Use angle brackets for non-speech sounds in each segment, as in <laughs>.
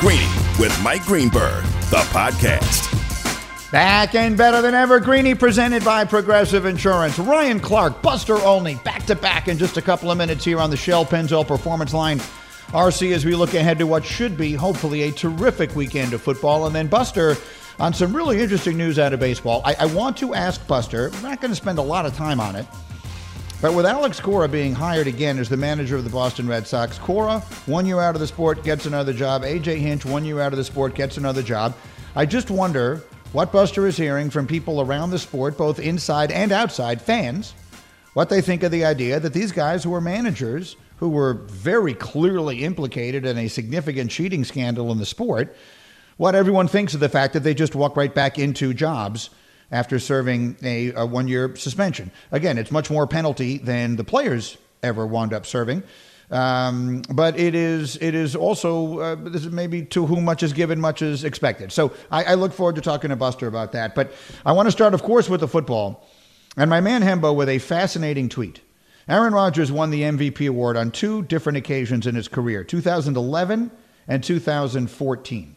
Greeny with Mike Greenberg, the podcast. Back and better than ever, Greeny presented by Progressive Insurance. Ryan Clark, Buster Olney, back to back in just a couple of minutes here on the Shell Pennzoil Performance Line. RC, as we look ahead to what should be, hopefully, a terrific weekend of football. And then Buster on some really interesting news out of baseball. I, I want to ask Buster, we're not going to spend a lot of time on it, but with Alex Cora being hired again as the manager of the Boston Red Sox, Cora, one year out of the sport, gets another job. AJ Hinch, one year out of the sport, gets another job. I just wonder what Buster is hearing from people around the sport, both inside and outside fans, what they think of the idea that these guys who are managers, who were very clearly implicated in a significant cheating scandal in the sport, what everyone thinks of the fact that they just walk right back into jobs after serving a, a one year suspension. Again, it's much more penalty than the players ever wound up serving. Um, but it is it is also uh, this is maybe to whom much is given, much is expected. So I, I look forward to talking to Buster about that. But I want to start, of course, with the football, and my man Hembo with a fascinating tweet. Aaron Rodgers won the MVP award on two different occasions in his career, 2011 and 2014.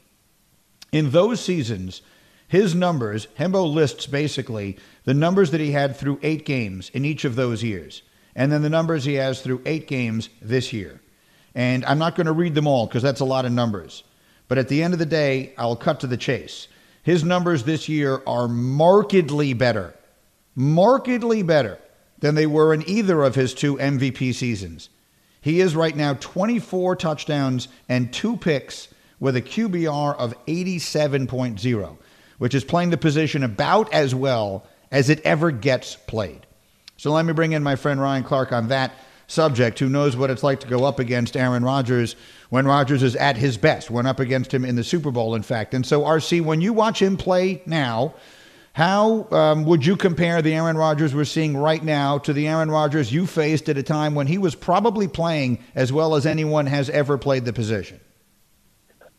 In those seasons, his numbers, Hembo lists basically the numbers that he had through eight games in each of those years and then the numbers he has through eight games this year. And I'm not going to read them all because that's a lot of numbers. But at the end of the day, I'll cut to the chase. His numbers this year are markedly better, markedly better than they were in either of his two MVP seasons. He is right now 24 touchdowns and two picks with a QBR of 87.0, which is playing the position about as well as it ever gets played. So let me bring in my friend Ryan Clark on that subject, who knows what it's like to go up against Aaron Rodgers when Rodgers is at his best. Went up against him in the Super Bowl, in fact. And so, RC, when you watch him play now, how um, would you compare the Aaron Rodgers we're seeing right now to the Aaron Rodgers you faced at a time when he was probably playing as well as anyone has ever played the position?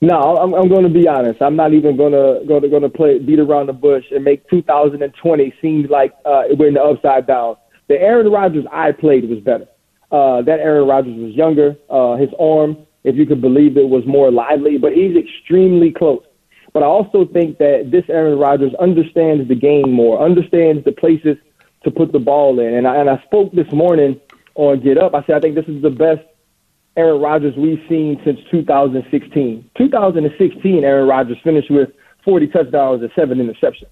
No, I'm, I'm going to be honest. I'm not even going to go to going to play beat around the bush and make 2020 seem like uh, we're in the upside down. The Aaron Rodgers I played was better. Uh, that Aaron Rodgers was younger. Uh, his arm, if you could believe it, was more lively, but he's extremely close. But I also think that this Aaron Rodgers understands the game more, understands the places to put the ball in. And I, and I spoke this morning on Get Up. I said I think this is the best Aaron Rodgers we've seen since 2016. 2016, Aaron Rodgers finished with 40 touchdowns and seven interceptions.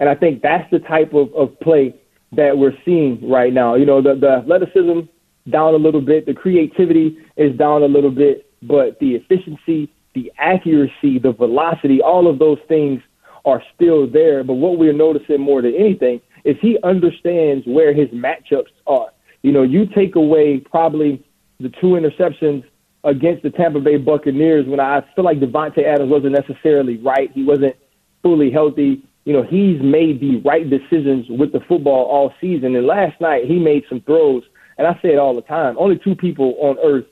And I think that's the type of, of play that we're seeing right now. You know, the, the athleticism down a little bit, the creativity is down a little bit, but the efficiency, the accuracy, the velocity, all of those things are still there. But what we're noticing more than anything is he understands where his matchups are. You know, you take away probably the two interceptions against the Tampa Bay Buccaneers when I feel like Davante Adams wasn't necessarily right. He wasn't fully healthy you know, he's made the right decisions with the football all season. And last night he made some throws, and I say it all the time. Only two people on earth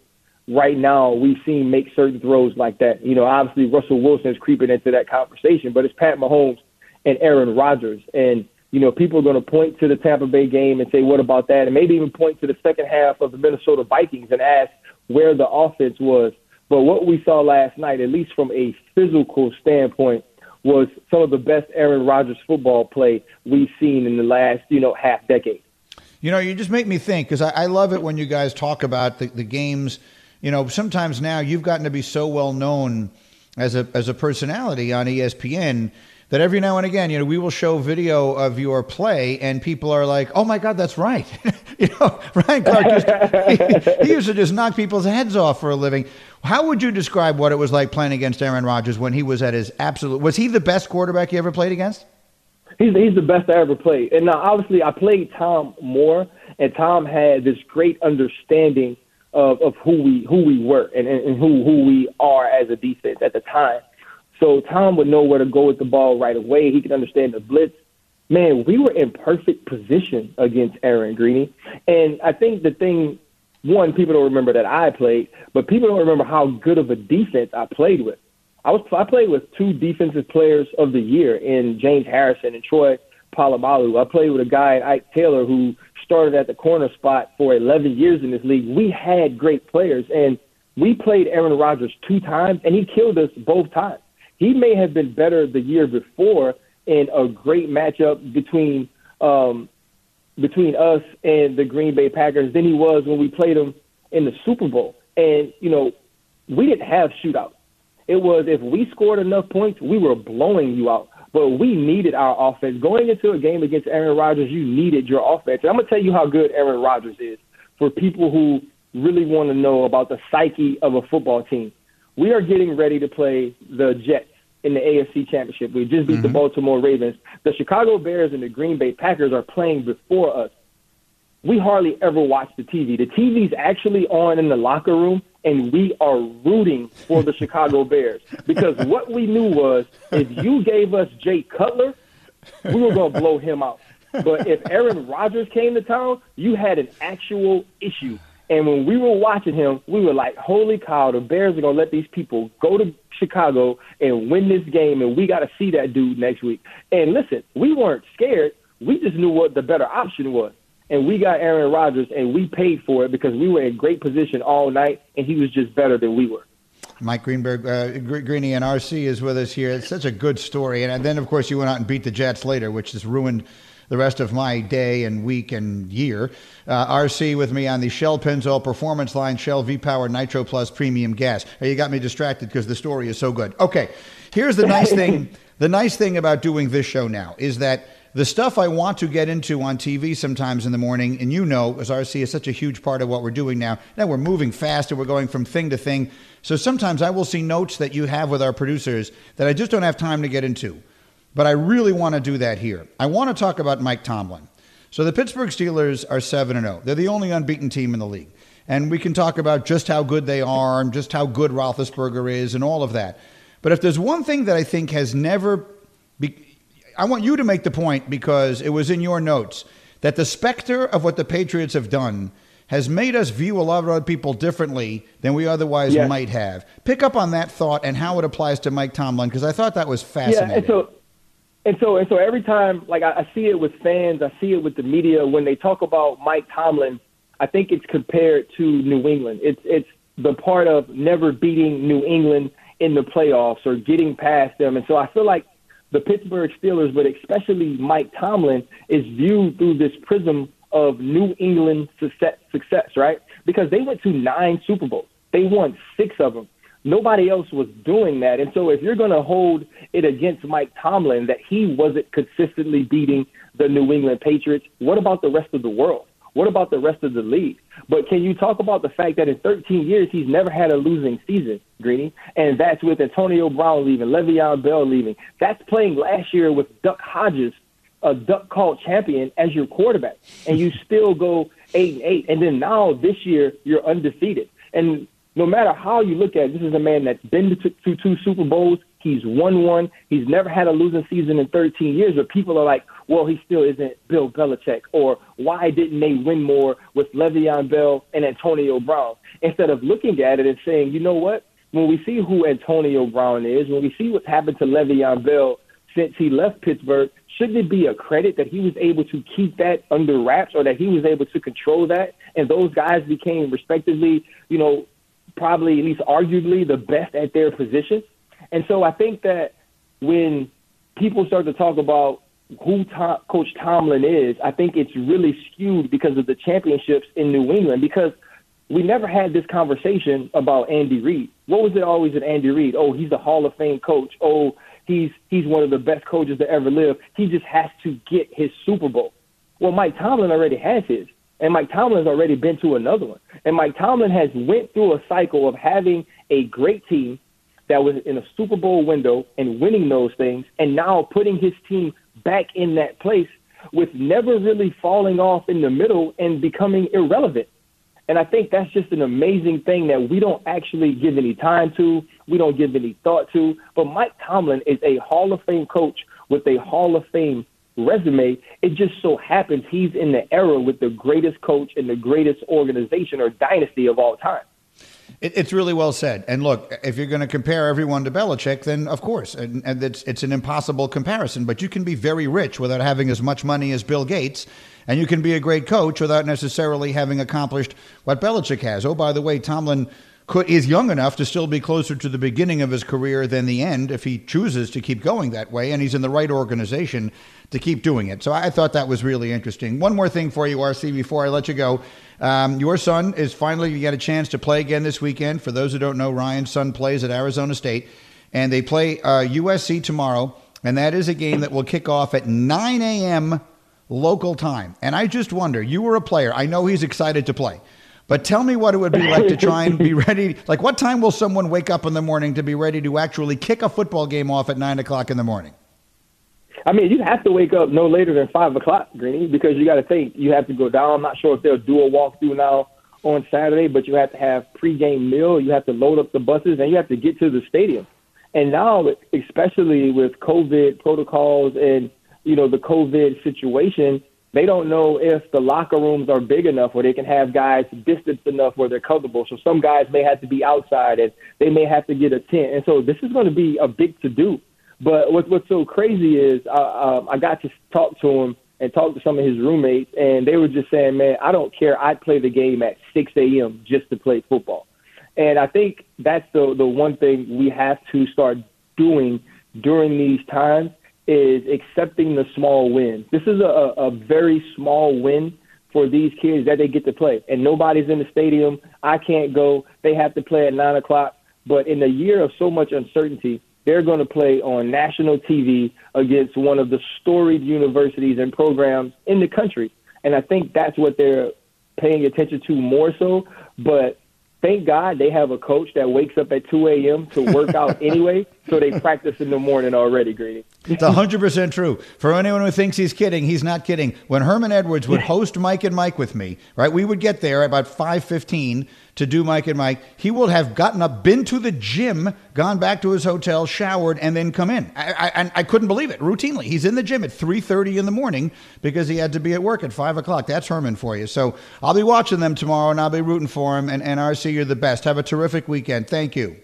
right now we've seen make certain throws like that. You know, obviously Russell Wilson is creeping into that conversation, but it's Pat Mahomes and Aaron Rodgers. And, you know, people are going to point to the Tampa Bay game and say, what about that? And maybe even point to the second half of the Minnesota Vikings and ask where the offense was. But what we saw last night, at least from a physical standpoint, was some of the best Aaron Rodgers football play we've seen in the last, you know, half decade. You know, you just make me think because I, I, love it when you guys talk about the, the games. You know, sometimes now you've gotten to be so well known as a as a personality on ESPN that every now and again, you know, we will show video of your play, and people are like, "Oh my God, that's right." <laughs> you know, <laughs> Ryan Clark to, <laughs> he, he, used to just knock people's heads off for a living. How would you describe what it was like playing against Aaron Rodgers when he was at his absolute? Was he the best quarterback you ever played against? He's he's the best I ever played. And now, obviously, I played Tom more, and Tom had this great understanding of, of who we who we were and, and who who we are as a defense at the time. So Tom would know where to go with the ball right away. He could understand the blitz. Man, we were in perfect position against Aaron Greeny. And I think the thing, one, people don't remember that I played, but people don't remember how good of a defense I played with. I was I played with two defensive players of the year in James Harrison and Troy Polamalu. I played with a guy, Ike Taylor, who started at the corner spot for 11 years in this league. We had great players, and We played Aaron Rodgers two times, and he killed us both times. He may have been better the year before in a great matchup between um, between us and the Green Bay Packers than he was when we played them in the Super Bowl. And you know, we didn't have shootouts. It was if we scored enough points, we were blowing you out. But we needed our offense. Going into a game against Aaron Rodgers, you needed your offense. And I'm gonna tell you how good Aaron Rodgers is for people who really want to know about the psyche of a football team. We are getting ready to play the Jets in the AFC Championship. We just beat mm-hmm. the Baltimore Ravens. The Chicago Bears and the Green Bay Packers are playing before us. We hardly ever watch the TV. The TV's actually on in the locker room, and we are rooting for the <laughs> Chicago Bears because what we knew was if you gave us Jay Cutler, we were going to blow him out. But if Aaron Rodgers came to town, you had an actual issue. And when we were watching him, we were like, holy cow, the Bears are going to let these people go to Chicago and win this game, and we got to see that dude next week. And listen, we weren't scared. We just knew what the better option was. And we got Aaron Rodgers, and we paid for it because we were in great position all night, and he was just better than we were. Mike Greenberg, uh, Greeny and RC is with us here. It's such a good story. And then, of course, you went out and beat the Jets later, which has ruined – the rest of my day and week and year. Uh, RC with me on the Shell Pennzoil Performance Line Shell V Power Nitro Plus Premium Gas. Hey, you got me distracted because the story is so good. Okay, here's the nice thing. <laughs> The nice thing about doing this show now is that the stuff I want to get into on TV sometimes in the morning, and you know, as RC is such a huge part of what we're doing now, now we're moving fast and we're going from thing to thing. So sometimes I will see notes that you have with our producers that I just don't have time to get into. But I really want to do that here. I want to talk about Mike Tomlin. So the Pittsburgh Steelers are 7 0. They're the only unbeaten team in the league. And we can talk about just how good they are and just how good Roethlisberger is and all of that. But if there's one thing that I think has never, be, I want you to make the point because it was in your notes that the specter of what the Patriots have done has made us view a lot of other people differently than we otherwise yes. might have. Pick up on that thought and how it applies to Mike Tomlin because I thought that was fascinating. Yeah, so and so and so every time like I, I see it with fans, I see it with the media when they talk about Mike Tomlin, I think it's compared to New England. It's it's the part of never beating New England in the playoffs or getting past them. And so I feel like the Pittsburgh Steelers, but especially Mike Tomlin, is viewed through this prism of New England success, success, right? Because they went to nine Super Bowls. They won six of them. Nobody else was doing that. And so if you're going to hold it against Mike Tomlin that he wasn't consistently beating the New England Patriots, what about the rest of the world? What about the rest of the league? But can you talk about the fact that in 13 years he's never had a losing season, Greeny? And that's with Antonio Brown leaving, Le'Veon Bell leaving. That's playing last year with Duck Hodges, a duck call champion, as your quarterback, and you still go eight and eight. And then now this year you're undefeated. And no matter how you look at it, this is a man that's been to, to two Super Bowls. He's won one. He's never had a losing season in 13 years. But people are like, well, he still isn't Bill Belichick. Or why didn't they win more with Le'Veon Bell and Antonio Brown? Instead of looking at it and saying, you know what? When we see who Antonio Brown is, when we see what's happened to Le'Veon Bell since he left Pittsburgh, shouldn't it be a credit that he was able to keep that under wraps or that he was able to control that? And those guys became respectively, you know, probably at least arguably the best at their position. And so I think that when people start to talk about who Tom, Coach Tomlin is, I think it's really skewed because of the championships in New England. Because we never had this conversation about Andy Reid. What was it always at Andy Reid? Oh, he's a Hall of Fame coach. Oh, he's he's one of the best coaches to ever live. He just has to get his Super Bowl. Well, Mike Tomlin already has his. And Mike Tomlin's already been to another one. And Mike Tomlin has went through a cycle of having a great team that was in a Super Bowl window and winning those things, and now putting his team back in that place with never really falling off in the middle and becoming irrelevant. And I think that's just an amazing thing that we don't actually give any time to, we don't give any thought to. But Mike Tomlin is a Hall of Fame coach with a Hall of Fame resume. It just so happens he's in the era with the greatest coach and the greatest organization or dynasty of all time. it's really well said. And look, if you're going to compare everyone to Belichick, then of course, and, and it's, it's an impossible comparison. But you can be very rich without having as much money as Bill Gates, and you can be a great coach without necessarily having accomplished what Belichick has. Oh, by the way, Tomlin could is young enough to still be closer to the beginning of his career than the end if he chooses to keep going that way, and he's in the right organization to keep doing it. So I thought that was really interesting. One more thing for you, RC, before I let you go. Um, your son is finally to get a chance to play again this weekend. For those who don't know, Ryan's son plays at Arizona State, and they play uh, USC tomorrow, and that is a game that will kick off at 9 a.m. local time. And I just wonder, you were a player. I know he's excited to play. But tell me what it would be like to try and be <laughs> ready. Like, what time will someone wake up in the morning to be ready to actually kick a football game off at nine o'clock in the morning? I mean, you have to wake up no later than five o'clock, Greeny, because you got to think you have to go down. I'm not sure if they'll do a walkthrough now on Saturday, but you have to have pregame meal. You have to load up the buses, and you have to get to the stadium. And now, especially with COVID protocols and you know the COVID situation, they don't know if the locker rooms are big enough where they can have guys distanced enough where they're comfortable. So some guys may have to be outside and they may have to get a tent. And so this is going to be a big to do. But what, what's so crazy is uh, uh, I got to talk to him and talk to some of his roommates, and they were just saying, man, I don't care. I'd play the game at 6 a.m. just to play football. And I think that's the, the one thing we have to start doing during these times is accepting the small win. This is a, a very small win for these kids that they get to play. And nobody's in the stadium. I can't go. They have to play at 9 o'clock. But in a year of so much uncertainty, they're going to play on national TV against one of the storied universities and programs in the country. And I think that's what they're paying attention to more so. But thank God they have a coach that wakes up at 2 a.m. to work out <laughs> anyway, so they practice in the morning already, Greeny. It's 100% true. For anyone who thinks he's kidding, he's not kidding. When Herman Edwards would host Mike and Mike with me, right, we would get there about 5.15 to do Mike and Mike. He will have gotten up, been to the gym, gone back to his hotel, showered, and then come in. I, I, I couldn't believe it. Routinely, he's in the gym at 3.30 in the morning because he had to be at work at 5 o'clock. That's Herman for you. So I'll be watching them tomorrow, and I'll be rooting for him. And, and RC, you're the best. Have a terrific weekend. Thank you.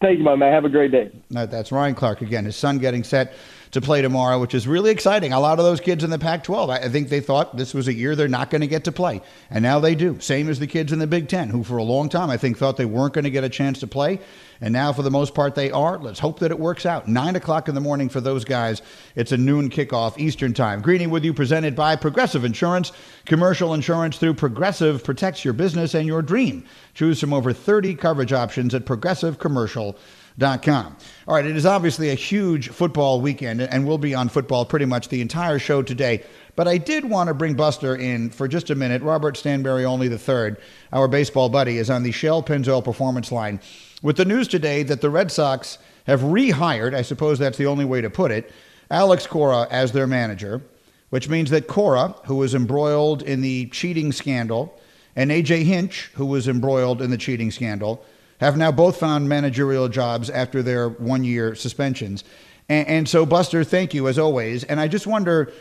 Thank you, my man. Have a great day. that's Ryan Clark again. His son getting set to play tomorrow, which is really exciting. A lot of those kids in the Pac 12, I think they thought this was a year they're not going to get to play. And now they do. Same as the kids in the Big Ten, who for a long time I think thought they weren't going to get a chance to play. And now, for the most part, they are. Let's hope that it works out. Nine o'clock in the morning for those guys. It's a noon kickoff Eastern Time. Greeny with you, presented by Progressive Insurance. Commercial insurance through Progressive protects your business and your dream. Choose from over 30 coverage options at Progressive Commercial. Com. All right, it is obviously a huge football weekend, and we'll be on football pretty much the entire show today. But I did want to bring Buster in for just a minute. Robert Stanberry, Olney the third, our baseball buddy, is on the Shell Pennzoil Performance Line with the news today that the Red Sox have rehired, I suppose that's the only way to put it, Alex Cora as their manager, which means that Cora, who was embroiled in the cheating scandal, and AJ Hinch, who was embroiled in the cheating scandal, have now both found managerial jobs after their one year suspensions. And, and, so, Buster, thank you as always. And I just wonder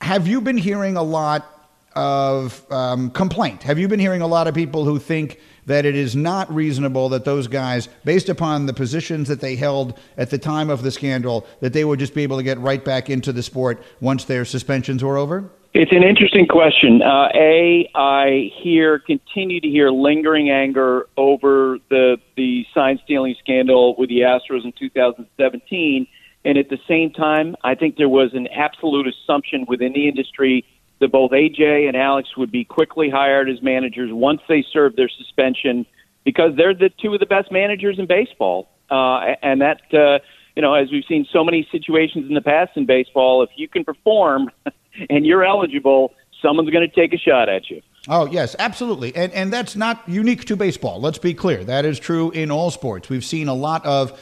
have you been hearing a lot of um, complaint? Have you been hearing a lot of people who think that it is not reasonable that those guys, based upon the positions that they held at the time of the scandal, that they would just be able to get right back into the sport once their suspensions were over? It's an interesting question. Uh, a, I hear continue to hear lingering anger over the the sign stealing scandal with the Astros in 2017, and at the same time, I think there was an absolute assumption within the industry that both AJ and Alex would be quickly hired as managers once they served their suspension, because they're the two of the best managers in baseball, uh, and that. Uh, you know, as we've seen so many situations in the past in baseball, if you can perform <laughs> and you're eligible, someone's going to take a shot at you. Oh, yes, absolutely. And, and that's not unique to baseball. Let's be clear. That is true in all sports. We've seen a lot of,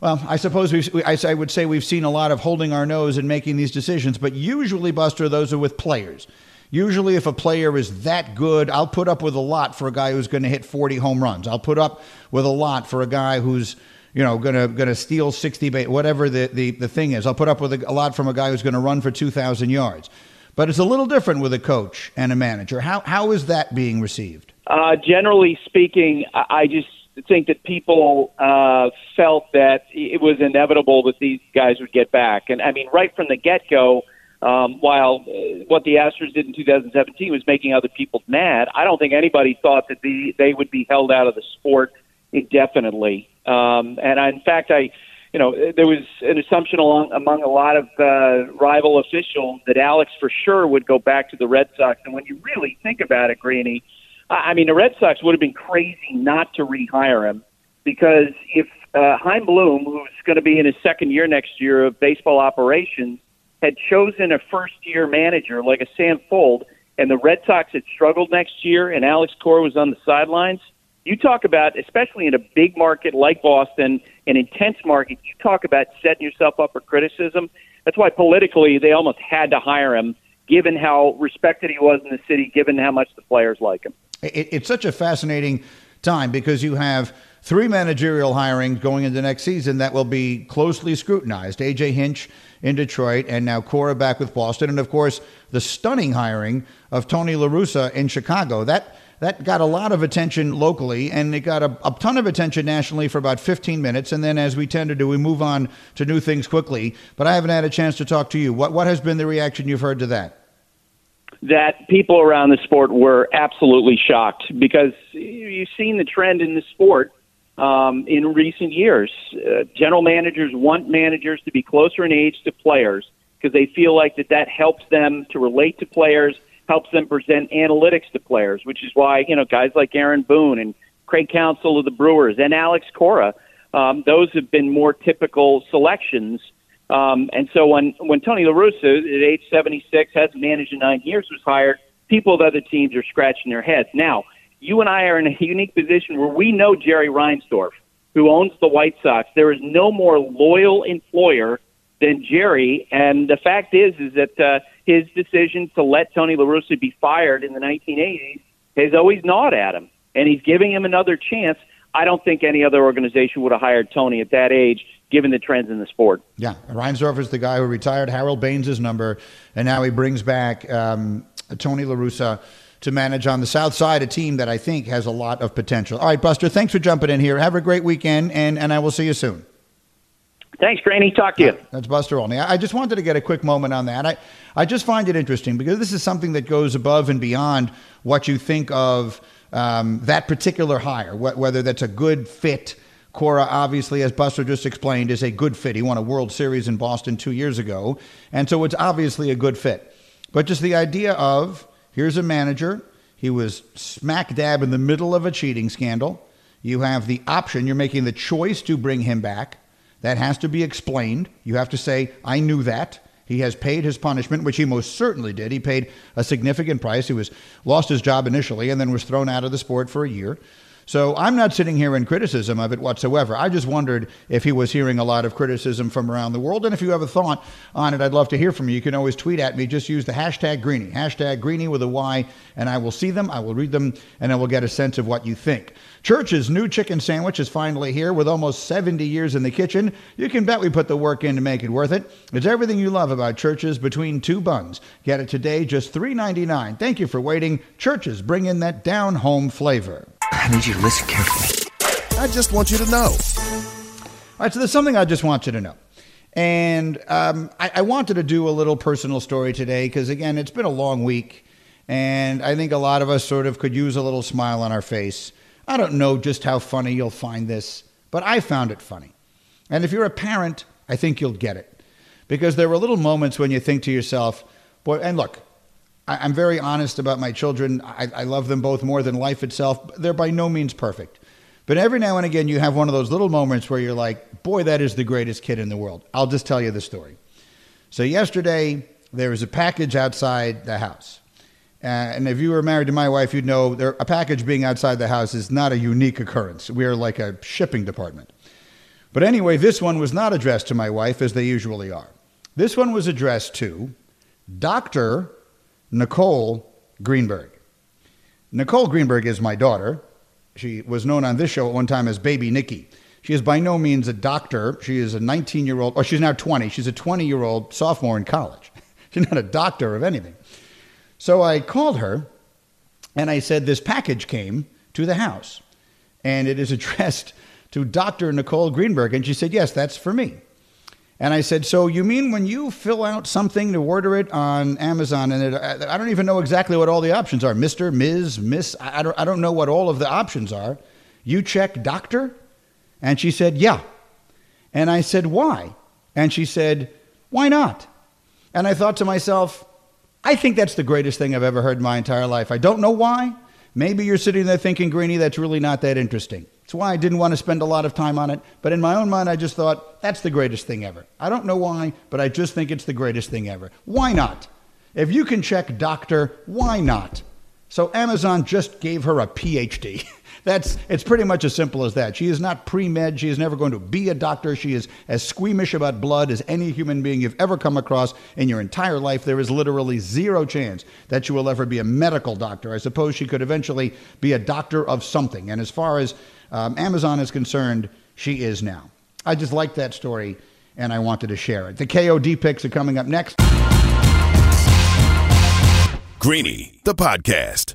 well, I suppose we I would say we've seen a lot of holding our nose and making these decisions, but usually, Buster, those are with players. Usually, if a player is that good, I'll put up with a lot for a guy who's going to hit 40 home runs. I'll put up with a lot for a guy who's you know, gonna gonna steal sixty base, whatever the, the, the thing is. I'll put up with a, a lot from a guy who's going to run for two thousand yards. But it's a little different with a coach and a manager. How how is that being received? Uh, generally speaking, I just think that people uh, felt that it was inevitable that these guys would get back, and I mean, right from the get go. Um, while uh, what the Astros did in 2017 was making other people mad, I don't think anybody thought that the, they would be held out of the sport indefinitely. Um, and I, in fact, I, you know, there was an assumption along, among a lot of uh, rival officials that Alex for sure would go back to the Red Sox. And when you really think about it, Greeny, I mean, the Red Sox would have been crazy not to rehire him because if uh, Chaim Bloom, who's going to be in his second year next year of baseball operations, had chosen a first year manager like a Sam Fuld, and the Red Sox had struggled next year, and Alex Cora was on the sidelines, you talk about, especially in a big market like Boston, an intense market, you talk about setting yourself up for criticism. That's why politically they almost had to hire him, given how respected he was in the city, given how much the players like him. It's such a fascinating time because you have three managerial hirings going into next season that will be closely scrutinized. AJ Hinch in Detroit, and now Cora back with Boston, and of course the stunning hiring of Tony La Russa in Chicago. That that got a lot of attention locally, and it got a, a, ton of attention nationally for about 15 minutes. And then, as we tend to do, we move on to new things quickly. But I haven't had a chance to talk to you. What what has been the reaction you've heard to that? That people around the sport were absolutely shocked because you've seen the trend in the sport um, in recent years. Uh, general managers want managers to be closer in age to players because they feel like that that helps them to relate to players helps them present analytics to players, which is why you know guys like Aaron Boone and Craig Counsell of the Brewers and Alex Cora, um, those have been more typical selections. Um, and so when when Tony La Russa at age 76 hasn't managed in nine years was hired, people of other teams are scratching their heads. Now, you and I are in a unique position where we know Jerry Reinsdorf, who owns the White Sox. There is no more loyal employer than Jerry, and the fact is is that uh, his decision to let Tony La Russa be fired in the 1980s has always gnawed at him, and he's giving him another chance. I don't think any other organization would have hired Tony at that age, given the trends in the sport. Yeah, Reinsdorf is the guy who retired Harold Baines' number, and now he brings back um, Tony La Russa to manage on the South Side, a team that I think has a lot of potential. All right, Buster, thanks for jumping in here. Have a great weekend, and, and I will see you soon. Thanks, Greeny. Talk to you. That's Buster Olney. I just wanted to get a quick moment on that. I, I just find it interesting because this is something that goes above and beyond what you think of um, that particular hire, wh- whether that's a good fit. Cora, obviously, as Buster just explained, is a good fit. He won a World Series in Boston two years ago. And so it's obviously a good fit. But just the idea of here's a manager, he was smack dab in the middle of a cheating scandal. You have the option, you're making the choice to bring him back. That has to be explained. You have to say, I knew that. He has paid his punishment, which he most certainly did. He paid a significant price. He was lost his job initially and then was thrown out of the sport for a year. So I'm not sitting here in criticism of it whatsoever. I just wondered if he was hearing a lot of criticism from around the world. And if you have a thought on it, I'd love to hear from you. You can always tweet at me. Just use the hashtag Greeny, hashtag Greeny with a Y, and I will see them, I will read them, and I will get a sense of what you think. Church's new chicken sandwich is finally here with almost 70 years in the kitchen. You can bet we put the work in to make it worth it. It's everything you love about Church's between two buns. Get it today, just $3.99. Thank you for waiting. Church's bring in that down home flavor. I need you to listen carefully. I just want you to know. All right, so there's something I just want you to know. And um, I, I wanted to do a little personal story today because, again, it's been a long week. And I think a lot of us sort of could use a little smile on our face. I don't know just how funny you'll find this, but I found it funny. And if you're a parent, I think you'll get it. Because there were little moments when you think to yourself, boy, and look, I, am very honest about my children. I, I love them both more than life itself. They're by no means perfect. But every now and again, you have one of those little moments where you're like, boy, that is the greatest kid in the world. I'll just tell you the story. So, yesterday, there was a package outside the house. Uh, and if you were married to my wife, you'd know there, a package being outside the house is not a unique occurrence. We are like a shipping department. But anyway, this one was not addressed to my wife as they usually are. This one was addressed to Dr. Nicole Greenberg. Nicole Greenberg is my daughter. She was known on this show at one time as Baby Nikki. She is by no means a doctor. She is a 19 year old, or she's now 20. She's a 20 year old sophomore in college. <laughs> She's not a doctor of anything. So I called her and I said, This package came to the house and it is addressed to Dr. Nicole Greenberg. And she said, Yes, that's for me. And I said, So you mean when you fill out something to order it on Amazon, and it, I don't even know exactly what all the options are Mr., Ms., Miss, I don't, I don't know what all of the options are. You check doctor? And she said, Yeah. And I said, Why? And she said, Why not? And I thought to myself, I think that's the greatest thing I've ever heard in my entire life. I don't know why. Maybe you're sitting there thinking, Greeny, that's really not that interesting. That's why I didn't want to spend a lot of time on it. But in my own mind, I just thought, that's the greatest thing ever. I don't know why, but I just think it's the greatest thing ever. Why not? If you can check doctor, why not? So Amazon just gave her a PhD. <laughs> That's it's pretty much as simple as that. She is not pre-med. She is never going to be a doctor. She is as squeamish about blood as any human being you've ever come across in your entire life. There is literally zero chance that she will ever be a medical doctor. I suppose she could eventually be a doctor of something. And as far as um, Amazon is concerned, she is now. I just like that story and I wanted to share it. The KOD picks are coming up next. Greeny, the podcast.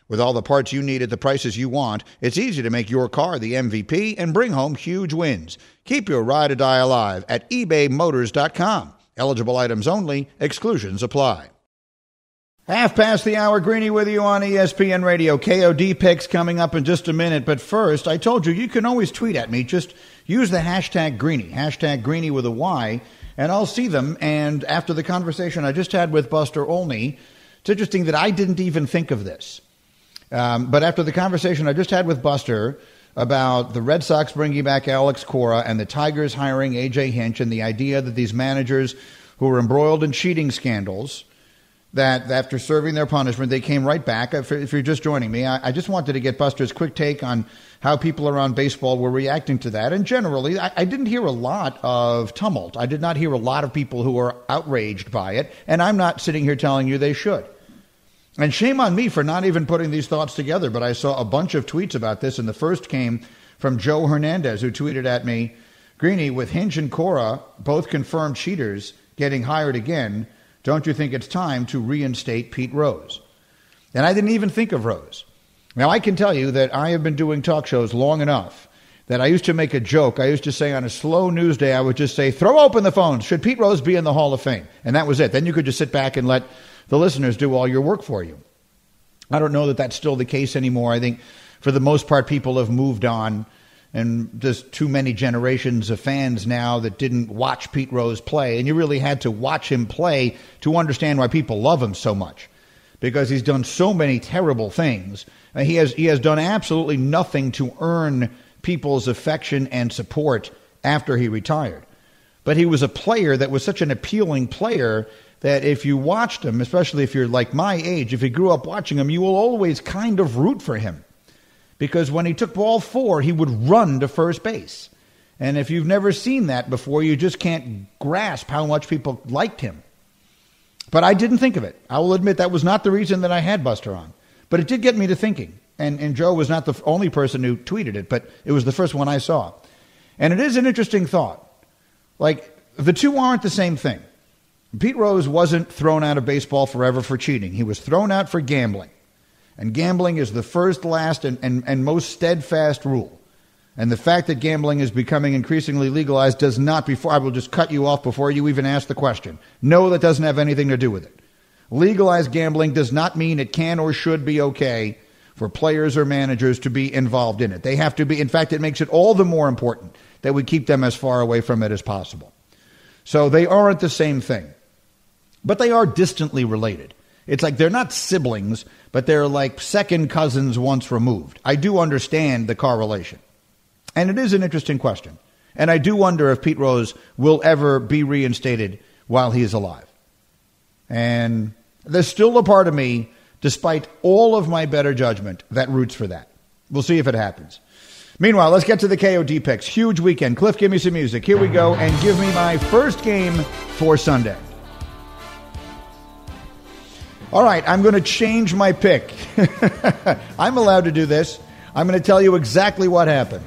With all the parts you need at the prices you want, it's easy to make your car the MVP and bring home huge wins. Keep your ride or die alive at ebaymotors.com. Eligible items only, exclusions apply. Half past the hour, Greeny with you on ESPN Radio. KOD picks coming up in just a minute. But first, I told you you can always tweet at me. Just use the hashtag Greeny, hashtag Greeny with a Y, and I'll see them. And after the conversation I just had with Buster Olney, it's interesting that I didn't even think of this. Um, but after the conversation I just had with Buster, about the Red Sox bringing back Alex Cora and the Tigers hiring A.J. Hinch and the idea that these managers who were embroiled in cheating scandals, that after serving their punishment, they came right back. If, if you're just joining me, I, I, just wanted to get Buster's quick take on how people around baseball were reacting to that. And generally, I, I didn't hear a lot of tumult. I did not hear a lot of people who were outraged by it. And I'm not sitting here telling you they should. And shame on me for not even putting these thoughts together, but I saw a bunch of tweets about this, and the first came from Joe Hernandez, who tweeted at me, Greeny, with Hinch and Cora, both confirmed cheaters, getting hired again, don't you think it's time to reinstate Pete Rose? And I didn't even think of Rose. Now, I can tell you that I have been doing talk shows long enough that I used to make a joke. I used to say on a slow news day, I would just say, throw open the phones. Should Pete Rose be in the Hall of Fame? And that was it. Then you could just sit back and let the listeners do all your work for you. I don't know that that's still the case anymore. I think for the most part, people have moved on, and there's too many generations of fans now that didn't watch Pete Rose play. And you really had to watch him play to understand why people love him so much because he's done so many terrible things. He has, he has done absolutely nothing to earn people's affection and support after he retired. But he was a player that was such an appealing player that if you watched him, especially if you're like my age, if you grew up watching him, you will always kind of root for him. Because when he took ball four, he would run to first base. And if you've never seen that before, you just can't grasp how much people liked him. But I didn't think of it. I will admit that was not the reason that I had Buster on. But it did get me to thinking. And, and Joe was not the only person who tweeted it, but it was the first one I saw. And it is an interesting thought. Like, the two aren't the same thing. Pete Rose wasn't thrown out of baseball forever for cheating. He was thrown out for gambling. And gambling is the first, last, and, and, and most steadfast rule. And the fact that gambling is becoming increasingly legalized does not, before I will just cut you off before you even ask the question. No, that doesn't have anything to do with it. Legalized gambling does not mean it can or should be okay for players or managers to be involved in it. They have to be, in fact, it makes it all the more important that we keep them as far away from it as possible. So they aren't the same thing but they are distantly related. It's like they're not siblings, but they're like second cousins once removed. I do understand the correlation. And it is an interesting question. And I do wonder if Pete Rose will ever be reinstated while he is alive. And there's still a part of me, despite all of my better judgment, that roots for that. We'll see if it happens. Meanwhile, let's get to the KOD picks. Huge weekend. Cliff, give me some music. Here we go, and give me my first game for Sunday. All right, I'm going to change my pick. <laughs> I'm allowed to do this. I'm going to tell you exactly what happened.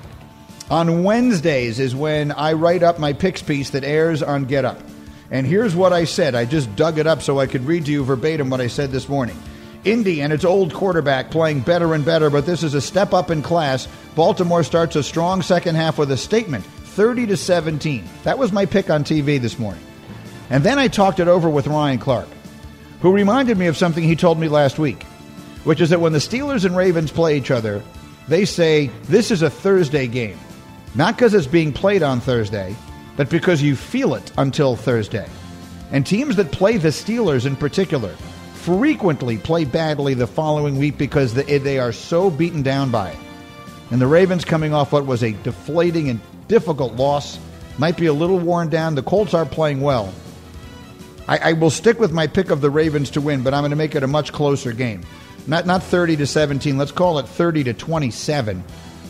On Wednesdays is when I write up my picks piece that airs on Get Up. And here's what I said. I just dug it up so I could read to you verbatim what I said this morning. Indy and its old quarterback playing better and better, but this is a step up in class. Baltimore starts a strong second half with a statement, 30 to 17. That was my pick on TV this morning. And then I talked it over with Ryan Clark who reminded me of something he told me last week, which is that when the Steelers and Ravens play each other, they say this is a Thursday game. Not because it's being played on Thursday, but because you feel it until Thursday. And teams that play the Steelers in particular frequently play badly the following week because eh, they are so beaten down by it. And the Ravens, coming off what was a deflating and difficult loss, might be a little worn down. The Colts are playing well, I, I will stick with my pick of the Ravens to win, but I'm going to make it a much closer game. Not not 30 to 17. Let's call it 30 to 27,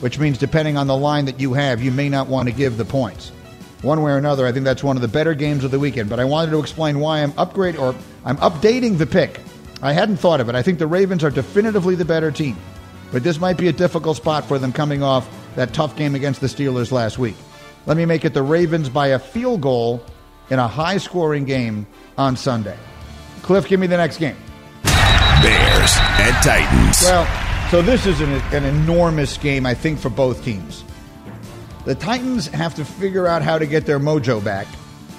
which means depending on the line that you have, you may not want to give the points. One way or another, I think that's one of the better games of the weekend. But I wanted to explain why I'm upgrade or I'm updating the pick. I hadn't thought of it. I think the Ravens are definitively the better team, but this might be a difficult spot for them coming off that tough game against the Steelers last week. Let me make it the Ravens by a field goal in a high scoring game on Sunday. Cliff, give me the next game. Bears and Titans. Well, so this is an, an enormous game, I think, for both teams. The Titans have to figure out how to get their mojo back.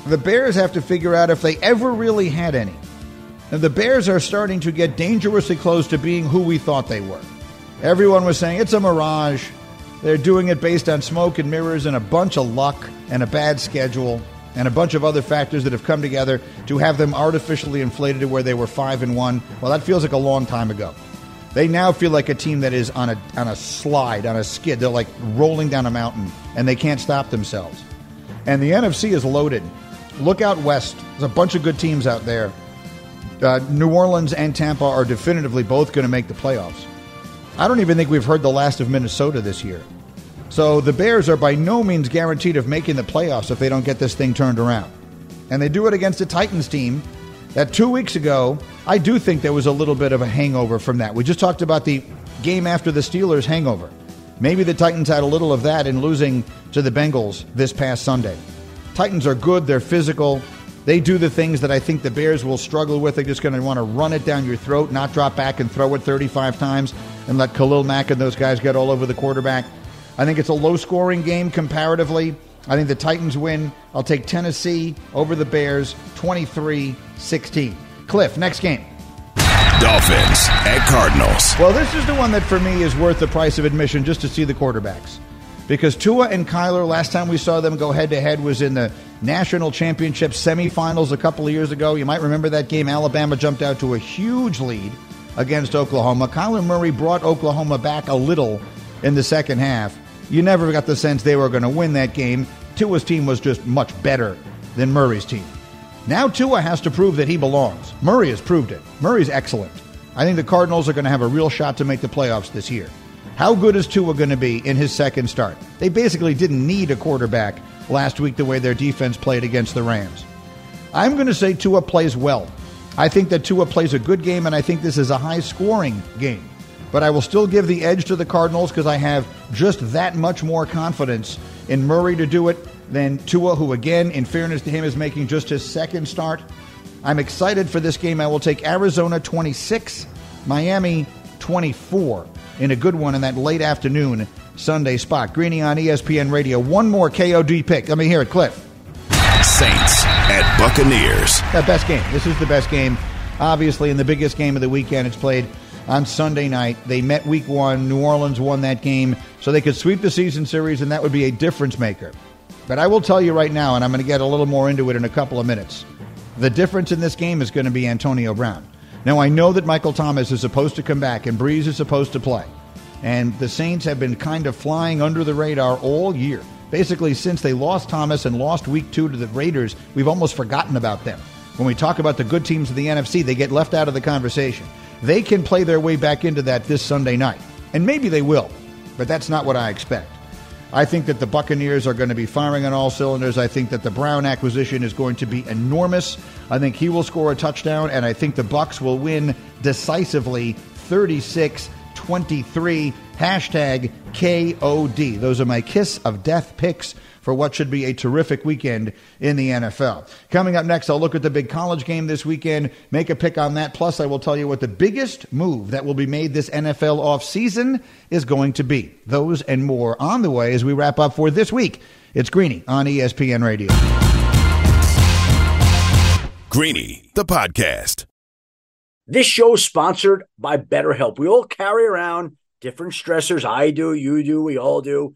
The Bears have to figure out if they ever really had any. And the Bears are starting to get dangerously close to being who we thought they were. Everyone was saying it's a mirage. They're doing it based on smoke and mirrors and a bunch of luck and a bad schedule and a bunch of other factors that have come together to have them artificially inflated to where they were five and one. Well, that feels like a long time ago. They now feel like a team that is on a on a slide, on a skid. They're like rolling down a mountain, and they can't stop themselves. And the NFC is loaded. Look out west. There's a bunch of good teams out there. Uh, New Orleans and Tampa are definitively both going to make the playoffs. I don't even think we've heard the last of Minnesota this year. So the Bears are by no means guaranteed of making the playoffs if they don't get this thing turned around. And they do it against a Titans team that two weeks ago, I do think there was a little bit of a hangover from that. We just talked about the game after the Steelers hangover. Maybe the Titans had a little of that in losing to the Bengals this past Sunday. Titans are good, they're physical. They do the things that I think the Bears will struggle with. They're just going to want to run it down your throat, not drop back and throw it 35 times, and let Khalil Mack and those guys get all over the quarterback. I think it's a low scoring game comparatively. I think the Titans win. I'll take Tennessee over the Bears 23 16. Cliff, next game. Dolphins at Cardinals. Well, this is the one that for me is worth the price of admission just to see the quarterbacks. Because Tua and Kyler, last time we saw them go head to head was in the national championship semifinals a couple of years ago. You might remember that game. Alabama jumped out to a huge lead against Oklahoma. Kyler Murray brought Oklahoma back a little in the second half you never got the sense they were going to win that game. Tua's team was just much better than Murray's team. Now Tua has to prove that he belongs. Murray has proved it. Murray's excellent. I think the Cardinals are going to have a real shot to make the playoffs this year. How good is Tua going to be in his second start? They basically didn't need a quarterback last week the way their defense played against the Rams. I'm going to say Tua plays well. I think that Tua plays a good game, and I think this is a high scoring game but I will still give the edge to the Cardinals because I have just that much more confidence in Murray to do it than Tua, who, again, in fairness to him, is making just his second start. I'm excited for this game. I will take Arizona 26, Miami 24 in a good one in that late afternoon Sunday spot. Greeny on ESPN Radio. One more KOD pick. Let me hear it, Cliff. Saints at Buccaneers. The best game. This is the best game. Obviously, in the biggest game of the weekend, it's played on Sunday night. They met week one. New Orleans won that game, so they could sweep the season series, and that would be a difference maker. But I will tell you right now, and I'm going to get a little more into it in a couple of minutes. The difference in this game is going to be Antonio Brown. Now, I know that Michael Thomas is supposed to come back and Brees is supposed to play. And the Saints have been kind of flying under the radar all year. Basically, since they lost Thomas and lost week two to the Raiders, we've almost forgotten about them. When we talk about the good teams of the NFC, they get left out of the conversation. They can play their way back into that this Sunday night. And maybe they will, but that's not what I expect. I think that the Buccaneers are going to be firing on all cylinders. I think that the Brown acquisition is going to be enormous. I think he will score a touchdown, and I think the Bucks will win decisively 36 23. Hashtag KOD. Those are my kiss of death picks for what should be a terrific weekend in the NFL. Coming up next, I'll look at the big college game this weekend, make a pick on that. Plus, I will tell you what the biggest move that will be made this NFL offseason is going to be. Those and more on the way as we wrap up for this week. It's Greeny on ESPN Radio. Greeny, the podcast. This show is sponsored by BetterHelp. We all carry around different stressors. I do, you do, we all do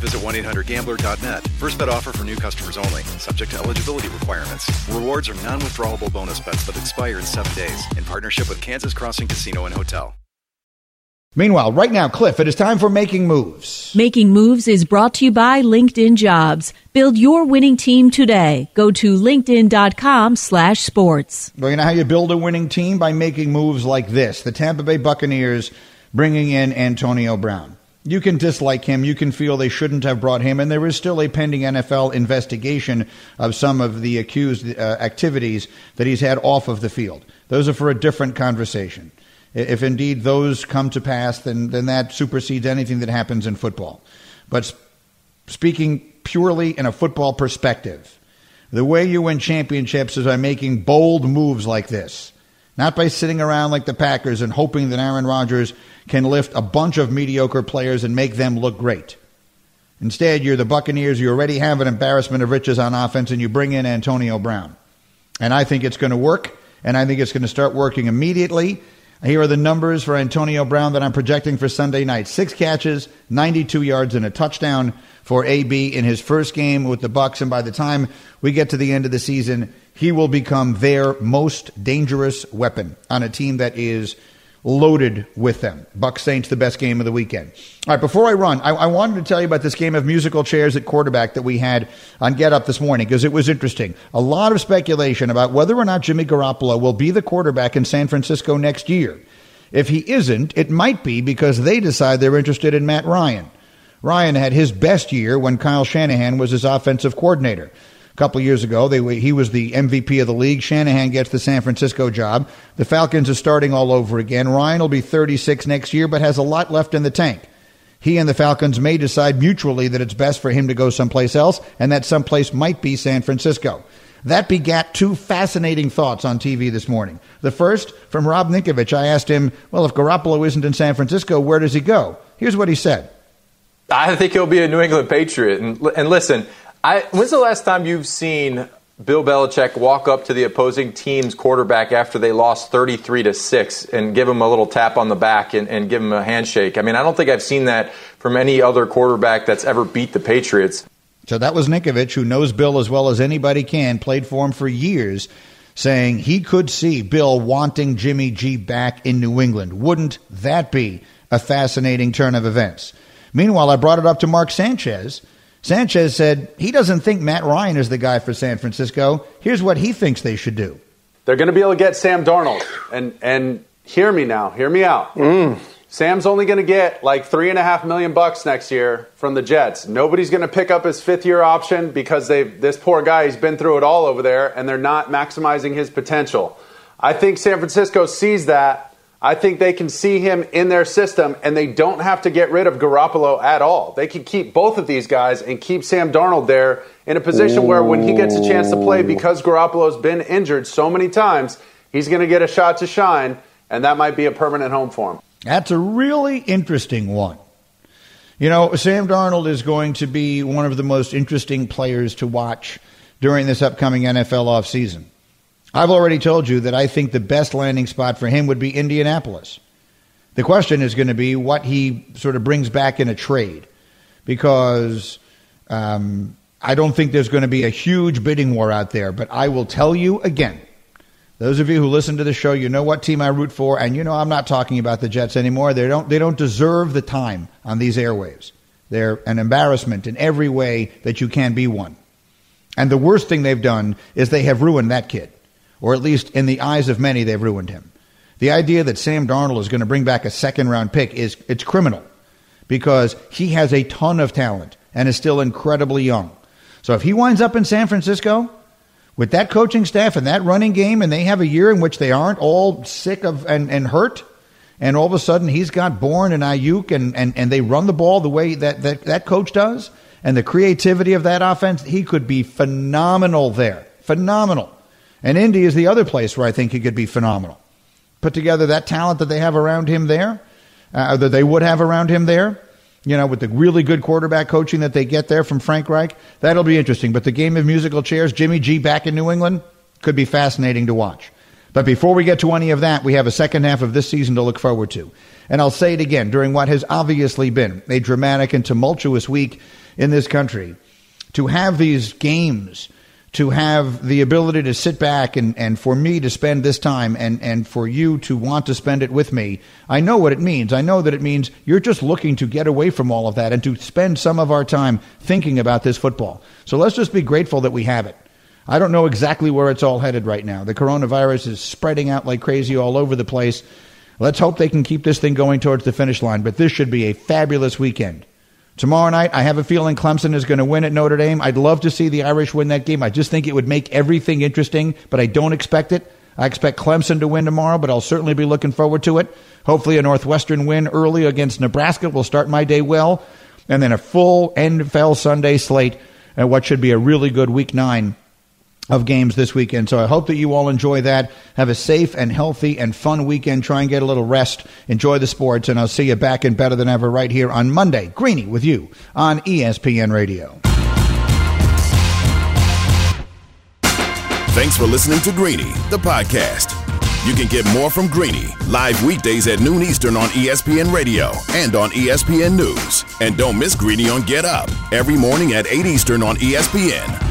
visit 1-800-GAMBLER.net. First bet offer for new customers only. Subject to eligibility requirements. Rewards are non-withdrawable bonus bets that expire in seven days. In partnership with Kansas Crossing Casino and Hotel. Meanwhile, right now, Cliff, it is time for Making Moves. Making Moves is brought to you by LinkedIn Jobs. Build your winning team today. Go to linkedin.com slash sports. Well, you know how you build a winning team? By making moves like this. The Tampa Bay Buccaneers bringing in Antonio Brown. You can dislike him. You can feel they shouldn't have brought him. And there is still a pending NFL investigation of some of the accused uh, activities that he's had off of the field. Those are for a different conversation. If indeed those come to pass, then, then that supersedes anything that happens in football. But speaking purely in a football perspective, the way you win championships is by making bold moves like this, not by sitting around like the Packers and hoping that Aaron Rodgers can lift a bunch of mediocre players and make them look great. Instead, you're the Buccaneers. You already have an embarrassment of riches on offense, and you bring in Antonio Brown. And I think it's going to work, and I think it's going to start working immediately. Here are the numbers for Antonio Brown that I'm projecting for Sunday night. Six catches, 92 yards, and a touchdown for AB in his first game with the Bucks. And by the time we get to the end of the season, he will become their most dangerous weapon on a team that is loaded with them. Buck Saints, the best game of the weekend. All right, before I run, I, I, wanted to tell you about this game of musical chairs at quarterback that we had on Get Up this morning because it was interesting. A lot of speculation about whether or not Jimmy Garoppolo will be the quarterback in San Francisco next year. If he isn't, it might be because they decide they're interested in Matt Ryan. Ryan had his best year when Kyle Shanahan was his offensive coordinator. A couple years ago, they, he was the MVP of the league. Shanahan gets the San Francisco job. The Falcons are starting all over again. Ryan will be 36 next year, but has a lot left in the tank. He and the Falcons may decide mutually that it's best for him to go someplace else, and that someplace might be San Francisco. That begat two fascinating thoughts on TV this morning. The first, from Rob Ninkovich, I asked him, well, if Garoppolo isn't in San Francisco, where does he go? Here's what he said. I think he'll be a New England Patriot. And, and listen, I, when's the last time you've seen Bill Belichick walk up to the opposing team's quarterback after they lost 33 to 6 and give him a little tap on the back and, and give him a handshake? I mean, I don't think I've seen that from any other quarterback that's ever beat the Patriots. So that was Ninkovich, who knows Bill as well as anybody can, played for him for years, saying he could see Bill wanting Jimmy G back in New England. Wouldn't that be a fascinating turn of events? Meanwhile, I brought it up to Mark Sanchez. Sanchez said he doesn't think Matt Ryan is the guy for San Francisco. Here's what he thinks they should do. They're going to be able to get Sam Darnold. And, and hear me now, hear me out. Mm. Sam's only going to get like three and a half million bucks next year from the Jets. Nobody's going to pick up his fifth year option because they've this poor guy he's been through it all over there, and they're not maximizing his potential. I think San Francisco sees that. I think they can see him in their system, and they don't have to get rid of Garoppolo at all. They can keep both of these guys and keep Sam Darnold there in a position Ooh. where when he gets a chance to play, because Garoppolo's been injured so many times, he's going to get a shot to shine, and that might be a permanent home for him. That's a really interesting one. You know, Sam Darnold is going to be one of the most interesting players to watch during this upcoming NFL offseason. I've already told you that I think the best landing spot for him would be Indianapolis. The question is going to be what he sort of brings back in a trade because um, I don't think there's going to be a huge bidding war out there. But I will tell you again those of you who listen to the show, you know what team I root for, and you know I'm not talking about the Jets anymore. They don't they don't deserve the time on these airwaves. They're an embarrassment in every way that you can be one. And the worst thing they've done is they have ruined that kid. Or at least in the eyes of many, they've ruined him. The idea that Sam Darnold is going to bring back a second round pick is it's criminal because he has a ton of talent and is still incredibly young. So if he winds up in San Francisco, with that coaching staff and that running game, and they have a year in which they aren't all sick of and, and hurt, and all of a sudden he's got Bourne and Aiyuk and, and, and they run the ball the way that, that that coach does, and the creativity of that offense, he could be phenomenal there. Phenomenal. And Indy is the other place where I think he could be phenomenal. Put together that talent that they have around him there, uh, that they would have around him there you know, with the really good quarterback coaching that they get there from Frank Reich, that'll be interesting. But the game of musical chairs, Jimmy G back in New England, could be fascinating to watch. But before we get to any of that, we have a second half of this season to look forward to. And I'll say it again during what has obviously been a dramatic and tumultuous week in this country. To have these games to have the ability to sit back and, and for me to spend this time and, and for you to want to spend it with me, I know what it means. I know that it means you're just looking to get away from all of that and to spend some of our time thinking about this football. So let's just be grateful that we have it. I don't know exactly where it's all headed right now. The coronavirus is spreading out like crazy all over the place. Let's hope they can keep this thing going towards the finish line, but this should be a fabulous weekend. Tomorrow night, I have a feeling Clemson is going to win at Notre Dame. I'd love to see the Irish win that game. I just think it would make everything interesting, but I don't expect it. I expect Clemson to win tomorrow, but I'll certainly be looking forward to it. Hopefully, a Northwestern win early against Nebraska will start my day well. And then a full NFL Sunday slate at what should be a really good week nine of games this weekend. So I hope that you all enjoy that. Have a safe and healthy and fun weekend. Try and get a little rest. Enjoy the sports, and I'll see you back and better than ever right here on Monday. Greeny with you on ESPN Radio. Thanks for listening to Greeny, the podcast. You can get more from Greeny live weekdays at noon Eastern on ESPN Radio and on ESPN News. And don't miss Greeny on Get Up every morning at 8 Eastern on ESPN.